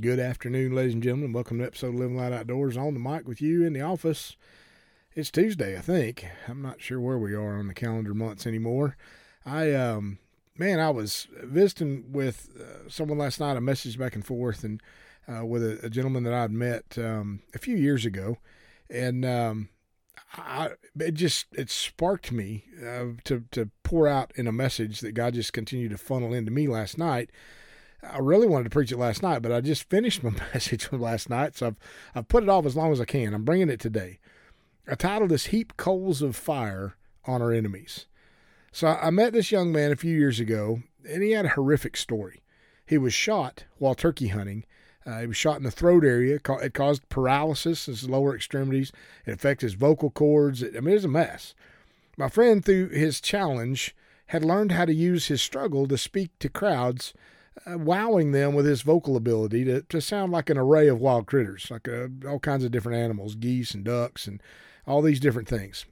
Good afternoon, ladies and gentlemen. Welcome to episode of Living Light Outdoors. On the mic with you in the office. It's Tuesday, I think. I'm not sure where we are on the calendar months anymore. I, um, man, I was visiting with uh, someone last night. I messaged back and forth and uh, with a, a, gentleman that I'd met um, a few years ago, and um, I, it just it sparked me uh, to to pour out in a message that God just continued to funnel into me last night I really wanted to preach it last night, but I just finished my message from last night, so I've I've put it off as long as I can. I'm bringing it today. I titled this "Heap Coals of Fire on Our Enemies." So I met this young man a few years ago, and he had a horrific story. He was shot while turkey hunting. Uh, he was shot in the throat area. It caused paralysis in his lower extremities. It affected his vocal cords. I mean, it was a mess. My friend, through his challenge, had learned how to use his struggle to speak to crowds wowing them with his vocal ability to, to sound like an array of wild critters, like uh, all kinds of different animals, geese and ducks, and all these different things.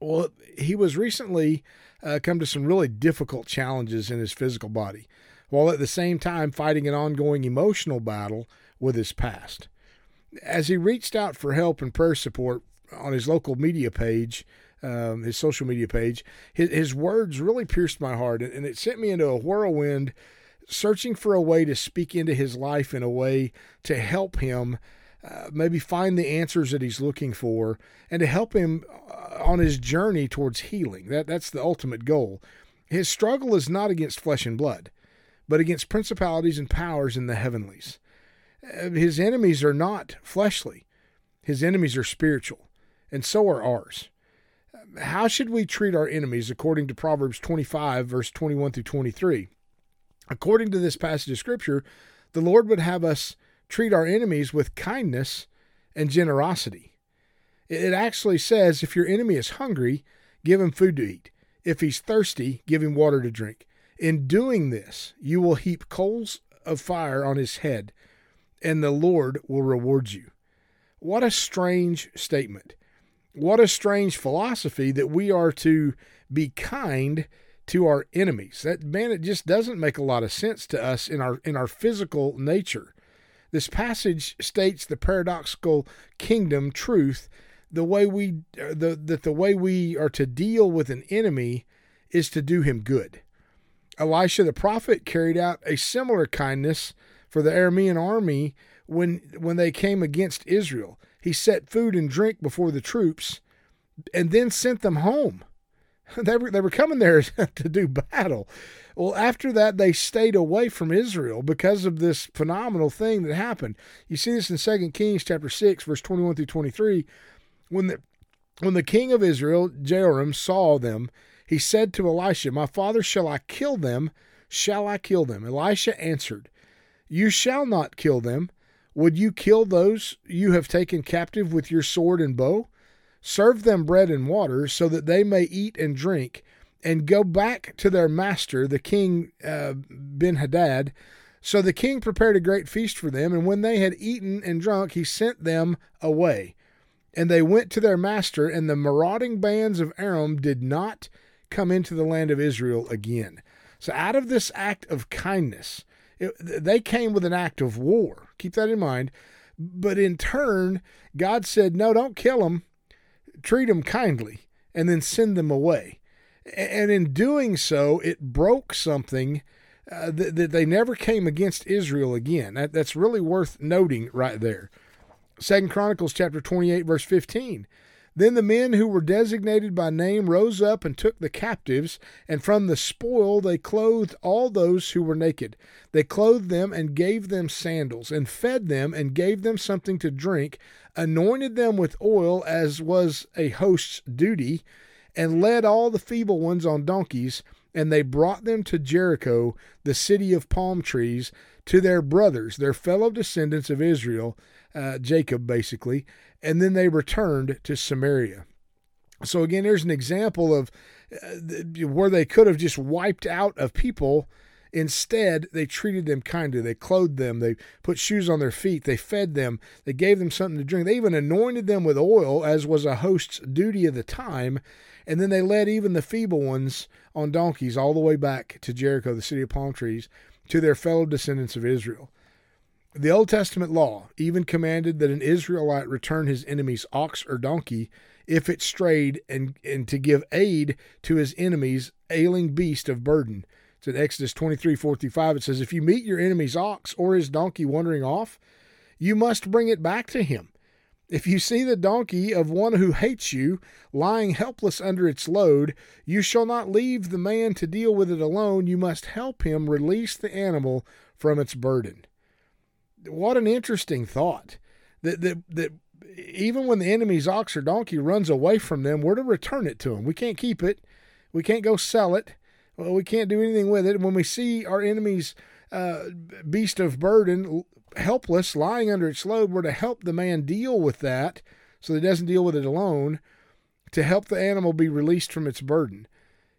Well, he was recently uh, come to some really difficult challenges in his physical body, while at the same time fighting an ongoing emotional battle with his past. As he reached out for help and prayer support on his local media page, um, his social media page, his, his words really pierced my heart, and it sent me into a whirlwind searching for a way to speak into his life in a way to help him uh, maybe find the answers that he's looking for and to help him uh, on his journey towards healing. That that's the ultimate goal. His struggle is not against flesh and blood, but against principalities and powers in the heavenlies. Uh, his enemies are not fleshly. His enemies are spiritual, and so are ours. How should we treat our enemies according to Proverbs 25 verse 21 through 23? According to this passage of Scripture, the Lord would have us treat our enemies with kindness and generosity. It actually says if your enemy is hungry, give him food to eat. If he's thirsty, give him water to drink. In doing this, you will heap coals of fire on his head, and the Lord will reward you. What a strange statement. What a strange philosophy that we are to be kind to our enemies. That man, it just doesn't make a lot of sense to us in our in our physical nature. This passage states the paradoxical kingdom truth, the way we uh, the that the way we are to deal with an enemy is to do him good. Elisha the prophet carried out a similar kindness for the Aramean army when when they came against Israel. He set food and drink before the troops and then sent them home. They were, they were coming there to do battle. Well, after that, they stayed away from Israel because of this phenomenal thing that happened. You see this in 2 Kings chapter 6, verse 21 through 23. When the, when the king of Israel, Jehoram, saw them, he said to Elisha, My father, shall I kill them? Shall I kill them? Elisha answered, You shall not kill them. Would you kill those you have taken captive with your sword and bow? Serve them bread and water, so that they may eat and drink, and go back to their master, the king uh, Ben Hadad. So the king prepared a great feast for them, and when they had eaten and drunk, he sent them away. And they went to their master, and the marauding bands of Aram did not come into the land of Israel again. So, out of this act of kindness, it, they came with an act of war. Keep that in mind. But in turn, God said, No, don't kill them treat them kindly, and then send them away. And in doing so, it broke something uh, that, that, they never came against Israel again. That, that's really worth noting right there. Second Chronicles chapter 28, verse 15. Then the men who were designated by name rose up and took the captives, and from the spoil they clothed all those who were naked. They clothed them and gave them sandals, and fed them and gave them something to drink, anointed them with oil as was a host's duty, and led all the feeble ones on donkeys, and they brought them to Jericho, the city of palm trees, to their brothers, their fellow descendants of Israel, uh, Jacob basically, and then they returned to Samaria. So again, there's an example of uh, where they could have just wiped out of people. Instead, they treated them kindly. They clothed them. They put shoes on their feet. They fed them. They gave them something to drink. They even anointed them with oil, as was a host's duty of the time. And then they led even the feeble ones on donkeys all the way back to Jericho, the city of palm trees, to their fellow descendants of Israel. The Old Testament law even commanded that an Israelite return his enemy's ox or donkey if it strayed and, and to give aid to his enemy's ailing beast of burden. It's in Exodus 23 45. It says, If you meet your enemy's ox or his donkey wandering off, you must bring it back to him. If you see the donkey of one who hates you lying helpless under its load, you shall not leave the man to deal with it alone. You must help him release the animal from its burden. What an interesting thought. That, that, that even when the enemy's ox or donkey runs away from them, we're to return it to them. We can't keep it. We can't go sell it. Well, we can't do anything with it. When we see our enemy's uh, beast of burden helpless, lying under its load, we're to help the man deal with that so he doesn't deal with it alone, to help the animal be released from its burden.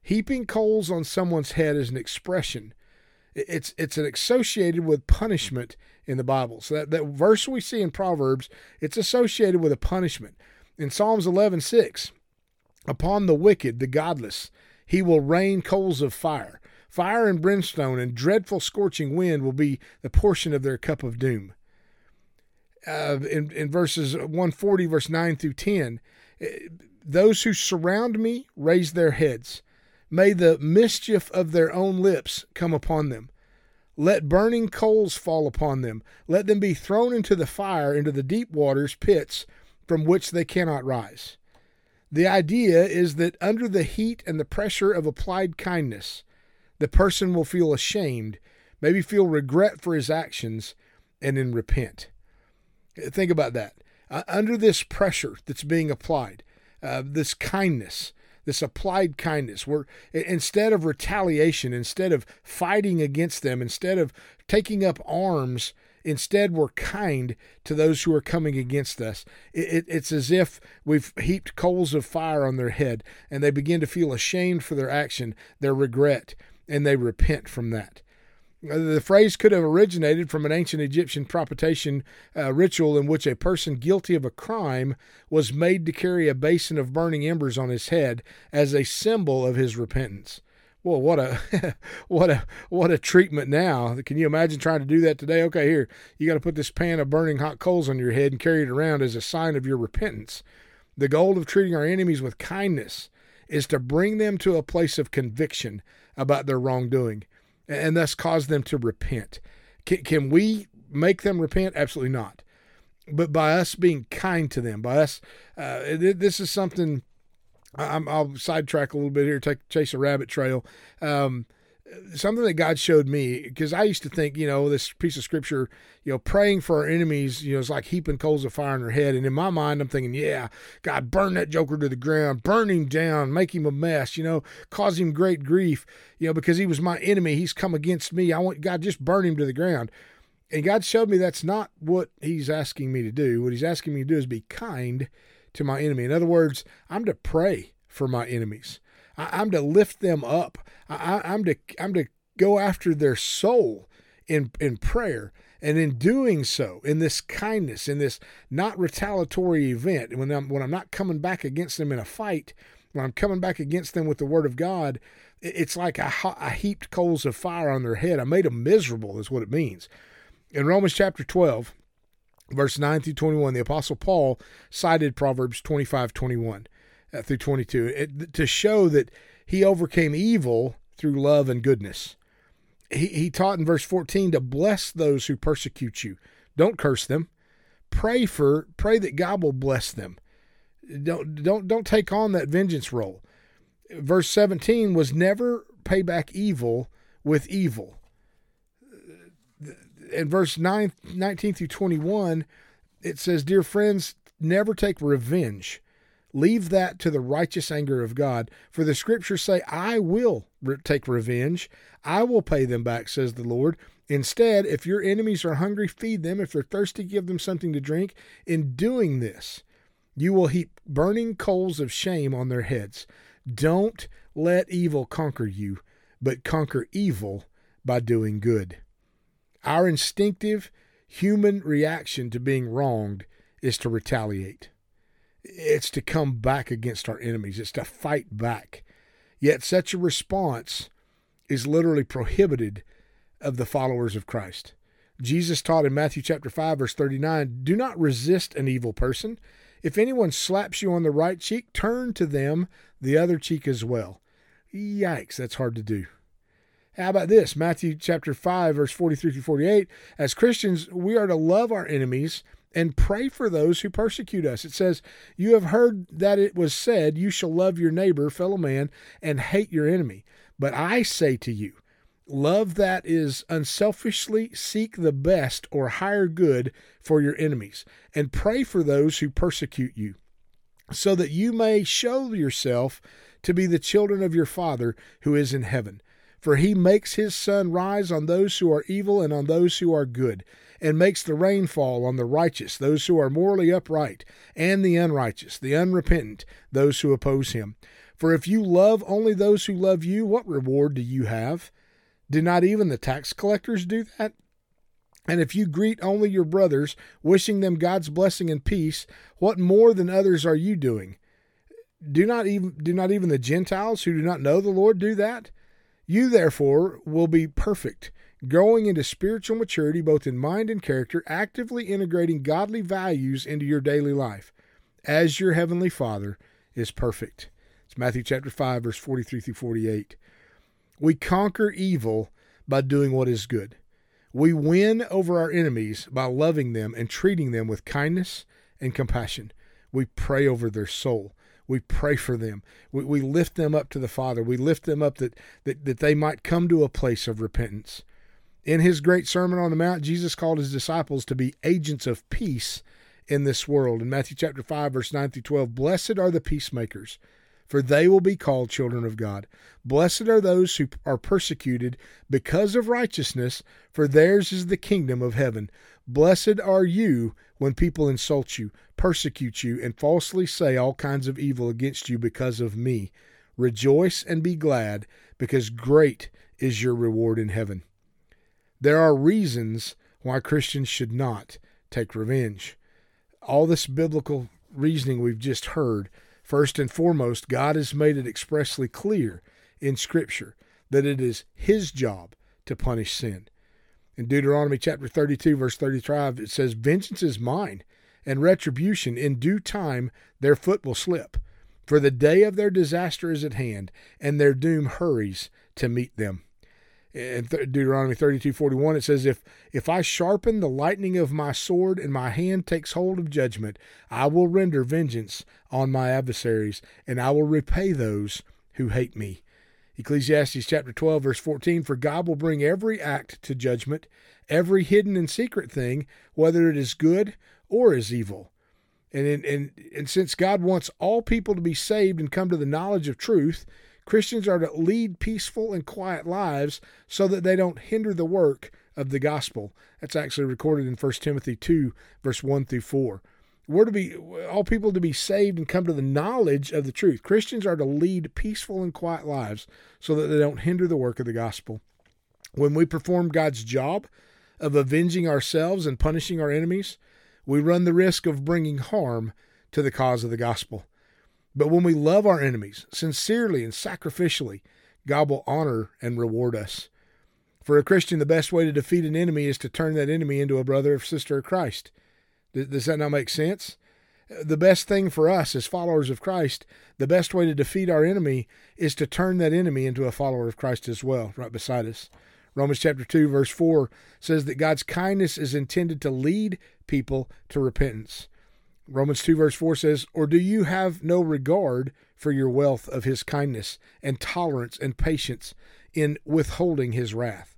Heaping coals on someone's head is an expression. It's it's associated with punishment in the Bible. So that, that verse we see in Proverbs, it's associated with a punishment. In Psalms 11:6, upon the wicked, the godless, he will rain coals of fire. Fire and brimstone and dreadful scorching wind will be the portion of their cup of doom. Uh, in, in verses 140, verse 9 through 10, eh, those who surround me raise their heads. May the mischief of their own lips come upon them. Let burning coals fall upon them. Let them be thrown into the fire, into the deep waters, pits from which they cannot rise. The idea is that under the heat and the pressure of applied kindness, the person will feel ashamed, maybe feel regret for his actions, and then repent. Think about that. Uh, under this pressure that's being applied, uh, this kindness, this applied kindness, where instead of retaliation, instead of fighting against them, instead of taking up arms, instead we're kind to those who are coming against us. It, it, it's as if we've heaped coals of fire on their head and they begin to feel ashamed for their action, their regret, and they repent from that. Uh, the phrase could have originated from an ancient Egyptian propitiation uh, ritual in which a person guilty of a crime was made to carry a basin of burning embers on his head as a symbol of his repentance. Well, what a what a what a treatment now. Can you imagine trying to do that today? Okay, here, you got to put this pan of burning hot coals on your head and carry it around as a sign of your repentance. The goal of treating our enemies with kindness is to bring them to a place of conviction about their wrongdoing and thus cause them to repent. Can, can we make them repent? Absolutely not. But by us being kind to them, by us, uh, this is something. i will sidetrack a little bit here, take chase a rabbit trail. Um, something that God showed me because I used to think, you know, this piece of scripture, you know, praying for our enemies, you know, it's like heaping coals of fire on their head. And in my mind, I'm thinking, yeah, God, burn that joker to the ground, burn him down, make him a mess, you know, cause him great grief, you know, because he was my enemy. He's come against me. I want God just burn him to the ground. And God showed me that's not what He's asking me to do. What He's asking me to do is be kind to my enemy. In other words, I'm to pray for my enemies. I, am to lift them up. I, I'm to I'm to go after their soul in in prayer. And in doing so, in this kindness, in this not retaliatory event, when I'm when I'm not coming back against them in a fight, when I'm coming back against them with the word of God, it's like I, I heaped coals of fire on their head. I made them miserable, is what it means. In Romans chapter 12, verse 9 through 21, the Apostle Paul cited Proverbs 25 21 uh, Uh, through 22 it, to show that he overcame evil through love and goodness. He, he taught in verse 14 to bless those who persecute you. Don't curse them. Pray for pray that God will bless them. Don't don't don't take on that vengeance role. Verse 17 was never pay back evil with evil. In verse 9, 19 through 21, it says, Dear friends, never take revenge Leave that to the righteous anger of God. For the scriptures say, I will re- take revenge. I will pay them back, says the Lord. Instead, if your enemies are hungry, feed them. If they're thirsty, give them something to drink. In doing this, you will heap burning coals of shame on their heads. Don't let evil conquer you, but conquer evil by doing good. Our instinctive human reaction to being wronged is to retaliate. It's to come back against our enemies, it's to fight back. Yet such a response is literally prohibited of the followers of Christ. Jesus taught in Matthew chapter 5 verse 39, "Do not resist an evil person. If anyone slaps you on the right cheek, turn to them the other cheek as well." Yikes, that's hard to do. How about this? Matthew chapter 5 verse 43 through 48, as Christians, we are to love our enemies and pray for those who persecute us. It says, You have heard that it was said, You shall love your neighbor, fellow man, and hate your enemy. But I say to you, love that is unselfishly seek the best or higher good for your enemies, and pray for those who persecute you, so that you may show yourself to be the children of your Father who is in heaven. For he makes his sun rise on those who are evil and on those who are good and makes the rain fall on the righteous, those who are morally upright, and the unrighteous, the unrepentant, those who oppose him. For if you love only those who love you, what reward do you have? Do not even the tax collectors do that? And if you greet only your brothers, wishing them God's blessing and peace, what more than others are you doing? Do not even do not even the Gentiles who do not know the Lord do that? You therefore will be perfect, growing into spiritual maturity both in mind and character, actively integrating godly values into your daily life, as your heavenly Father is perfect. It's Matthew chapter 5 verse 43 through 48. We conquer evil by doing what is good. We win over our enemies by loving them and treating them with kindness and compassion. We pray over their soul. We pray for them. We, we lift them up to the Father. We lift them up that, that, that they might come to a place of repentance. In his great Sermon on the Mount, Jesus called his disciples to be agents of peace in this world. In Matthew chapter 5, verse 9 through 12, blessed are the peacemakers, for they will be called children of God. Blessed are those who are persecuted because of righteousness, for theirs is the kingdom of heaven. Blessed are you when people insult you, persecute you, and falsely say all kinds of evil against you because of me. Rejoice and be glad, because great is your reward in heaven. There are reasons why Christians should not take revenge. All this biblical reasoning we've just heard, first and foremost, God has made it expressly clear in Scripture that it is His job to punish sin. In Deuteronomy chapter 32, verse 35, it says, Vengeance is mine, and retribution in due time their foot will slip. For the day of their disaster is at hand, and their doom hurries to meet them in Deuteronomy 32:41 it says if if I sharpen the lightning of my sword and my hand takes hold of judgment I will render vengeance on my adversaries and I will repay those who hate me. Ecclesiastes chapter 12 verse 14 for God will bring every act to judgment every hidden and secret thing whether it is good or is evil. And in, and and since God wants all people to be saved and come to the knowledge of truth Christians are to lead peaceful and quiet lives so that they don't hinder the work of the gospel. That's actually recorded in 1 Timothy 2, verse 1 through 4. We're to be all people to be saved and come to the knowledge of the truth. Christians are to lead peaceful and quiet lives so that they don't hinder the work of the gospel. When we perform God's job of avenging ourselves and punishing our enemies, we run the risk of bringing harm to the cause of the gospel. But when we love our enemies sincerely and sacrificially, God will honor and reward us. For a Christian, the best way to defeat an enemy is to turn that enemy into a brother or sister of Christ. Does that not make sense? The best thing for us as followers of Christ, the best way to defeat our enemy is to turn that enemy into a follower of Christ as well, right beside us. Romans chapter 2, verse 4 says that God's kindness is intended to lead people to repentance. Romans 2, verse 4 says, Or do you have no regard for your wealth of his kindness and tolerance and patience in withholding his wrath?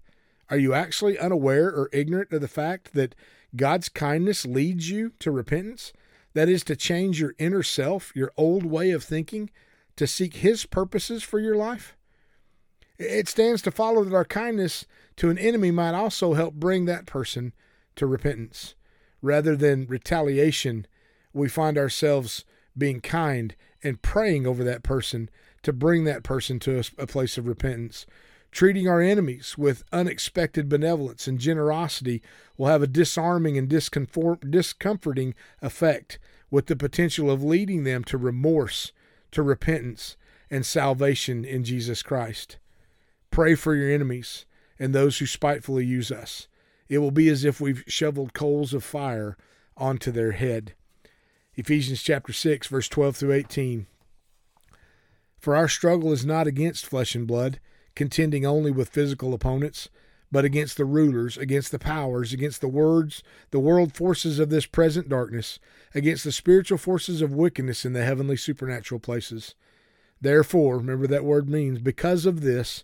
Are you actually unaware or ignorant of the fact that God's kindness leads you to repentance? That is to change your inner self, your old way of thinking, to seek his purposes for your life? It stands to follow that our kindness to an enemy might also help bring that person to repentance rather than retaliation we find ourselves being kind and praying over that person to bring that person to a, a place of repentance. Treating our enemies with unexpected benevolence and generosity will have a disarming and discomforting effect with the potential of leading them to remorse, to repentance, and salvation in Jesus Christ. Pray for your enemies and those who spitefully use us. It will be as if we've shoveled coals of fire onto their head. Ephesians chapter 6, verse 12 through 18. For our struggle is not against flesh and blood, contending only with physical opponents, but against the rulers, against the powers, against the words, the world forces of this present darkness, against the spiritual forces of wickedness in the heavenly supernatural places. Therefore, remember that word means, because of this,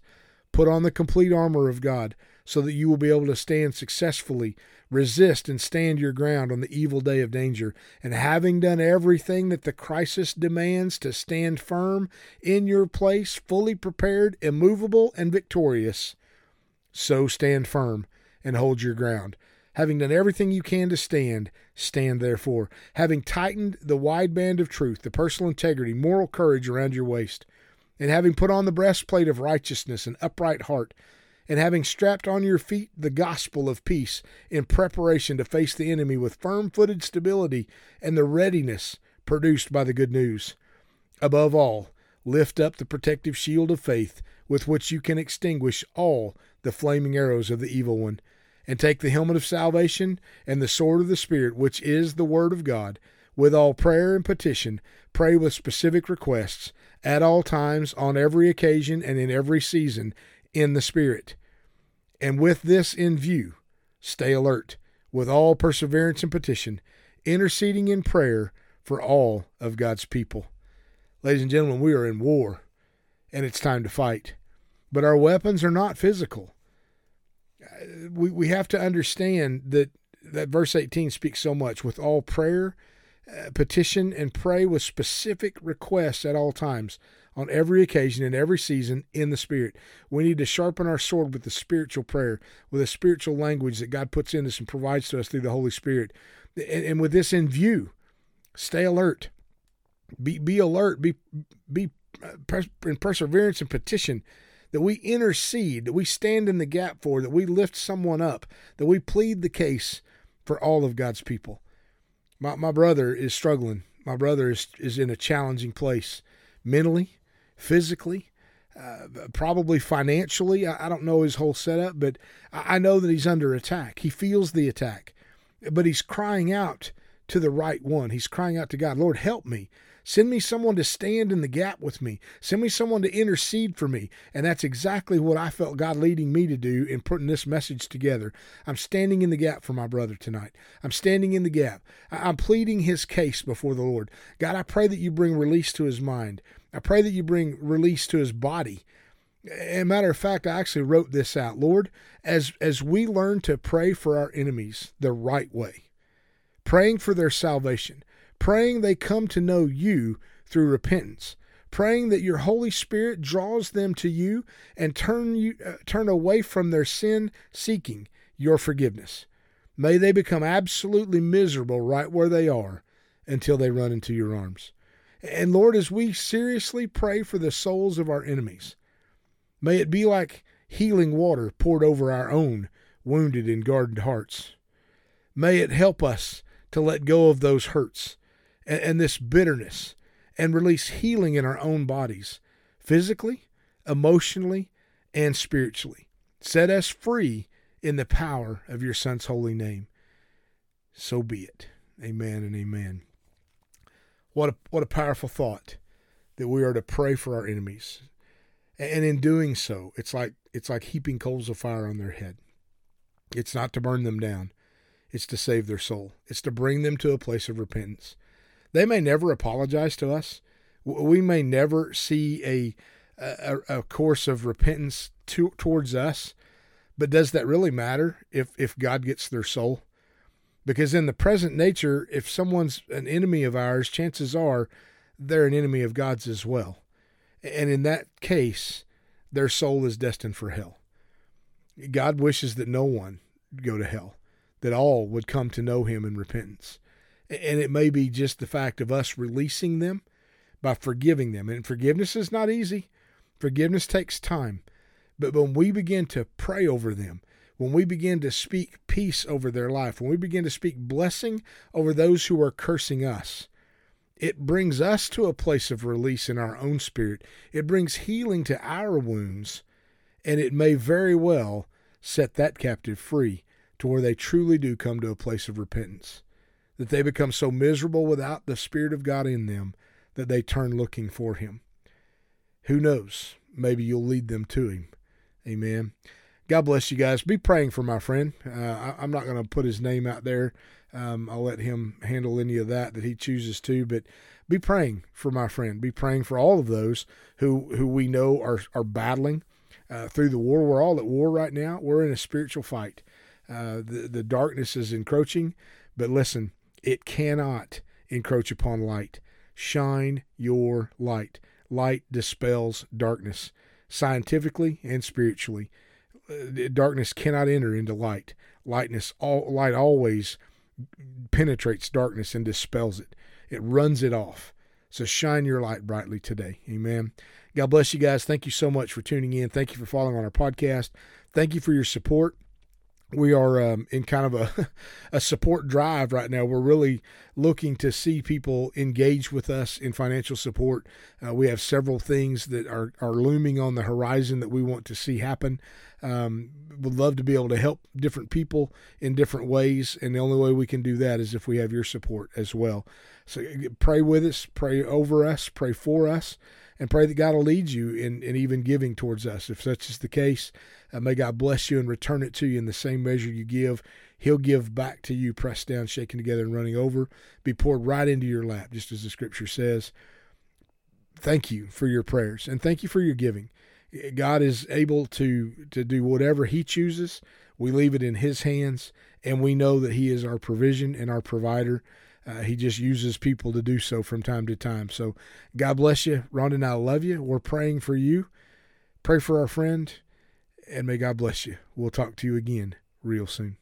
put on the complete armor of God, so that you will be able to stand successfully, resist and stand your ground on the evil day of danger. And having done everything that the crisis demands to stand firm in your place, fully prepared, immovable, and victorious, so stand firm and hold your ground. Having done everything you can to stand, stand therefore. Having tightened the wide band of truth, the personal integrity, moral courage around your waist, and having put on the breastplate of righteousness and upright heart, and having strapped on your feet the gospel of peace in preparation to face the enemy with firm footed stability and the readiness produced by the good news. Above all, lift up the protective shield of faith with which you can extinguish all the flaming arrows of the evil one and take the helmet of salvation and the sword of the Spirit, which is the Word of God, with all prayer and petition, pray with specific requests at all times, on every occasion, and in every season, in the Spirit. And with this in view, stay alert with all perseverance and petition, interceding in prayer for all of God's people. Ladies and gentlemen, we are in war, and it's time to fight. But our weapons are not physical we, we have to understand that that verse 18 speaks so much with all prayer uh, petition and pray with specific requests at all times on every occasion in every season in the spirit we need to sharpen our sword with the spiritual prayer with the spiritual language that god puts in us and provides to us through the holy spirit and, and with this in view stay alert be be alert be be in perseverance and petition that we intercede, that we stand in the gap for, that we lift someone up, that we plead the case for all of God's people. My, my brother is struggling. My brother is, is in a challenging place mentally, physically, uh, probably financially. I, I, don't know his whole setup, but I, I know that he's under attack. He feels the attack, but he's crying out to the right one. He's crying out to God, Lord, help me. Send me someone to stand in the gap with me. Send me someone to intercede for me. And that's exactly what I felt God leading me to do in putting this message together. I'm standing in the gap for my brother tonight. I'm standing in the gap. I'm pleading his case before the Lord. God, I pray that you bring release to his mind. I pray that you bring release to his body. As a matter of fact, I actually wrote this out. Lord, as as we learn to pray for our enemies the right way, praying for their salvation, praying they come to know you through repentance, praying that your Holy Spirit draws them to you and turn you uh, turn away from their sin, seeking your forgiveness. May they become absolutely miserable right where they are until they run into your arms. And Lord, as we seriously pray for the souls of our enemies, may it be like healing water poured over our own wounded and guarded hearts. May it help us to let go of those hurts and, and this bitterness and release healing in our own bodies, physically, emotionally, and spiritually. Set us free in the power of your Son's holy name. So be it. Amen and amen. What a, what a powerful thought that we are to pray for our enemies. And in doing so, it's like it's like heaping coals of fire on their head. It's not to burn them down. It's to save their soul. It's to bring them to a place of repentance. They may never apologize to us. We may never see a a, a course of repentance to, towards us. But does that really matter if if God gets their soul? Because in the present nature, if someone's an enemy of ours, chances are they're an enemy of God's as well. And in that case, their soul is destined for hell. God wishes that no one go to hell, that all would come to know him in repentance. And it may be just the fact of us releasing them by forgiving them. And forgiveness is not easy, forgiveness takes time. But when we begin to pray over them, when we begin to speak peace over their life, when we begin to speak blessing over those who are cursing us, it brings us to a place of release in our own spirit. It brings healing to our wounds, and it may very well set that captive free to where they truly do come to a place of repentance, that they become so miserable without the Spirit of God in them that they turn looking for Him. Who knows? Maybe you'll lead them to Him. Amen. God bless you guys. Be praying for my friend. Uh, I, am not going to put his name out there. Um, I'll let him handle any of that that he chooses to. But be praying for my friend. Be praying for all of those who who we know are are battling uh, through the war. We're all at war right now. We're in a spiritual fight. Uh, the the darkness is encroaching, but listen, it cannot encroach upon light. Shine your light. Light dispels darkness, scientifically and spiritually. Uh, darkness cannot enter into light. Lightness, all light always penetrates darkness and dispels it. It runs it off. So shine your light brightly today. Amen. God bless you guys. Thank you so much for tuning in. Thank you for following on our podcast. Thank you for your support we are um, in kind of a, a support drive right now. We're really looking to see people engage with us in financial support. Uh, we have several things that are, are looming on the horizon that we want to see happen. Um, would love to be able to help different people in different ways, and the only way we can do that is if we have your support as well. So pray with us, pray over us, pray for us and pray that God will lead you in, in even giving towards us. If such is the case, uh, may God bless you and return it to you in the same measure you give. He'll give back to you, pressed down, shaken together, and running over, be poured right into your lap, just as the scripture says. Thank you for your prayers and thank you for your giving. God is able to to do whatever He chooses. We leave it in His hands, and we know that He is our provision and our provider. Uh, he just uses people to do so from time to time. So God bless you. Rhonda and I love you. We're praying for you. Pray for our friend, and may God bless you. We'll talk to you again real soon.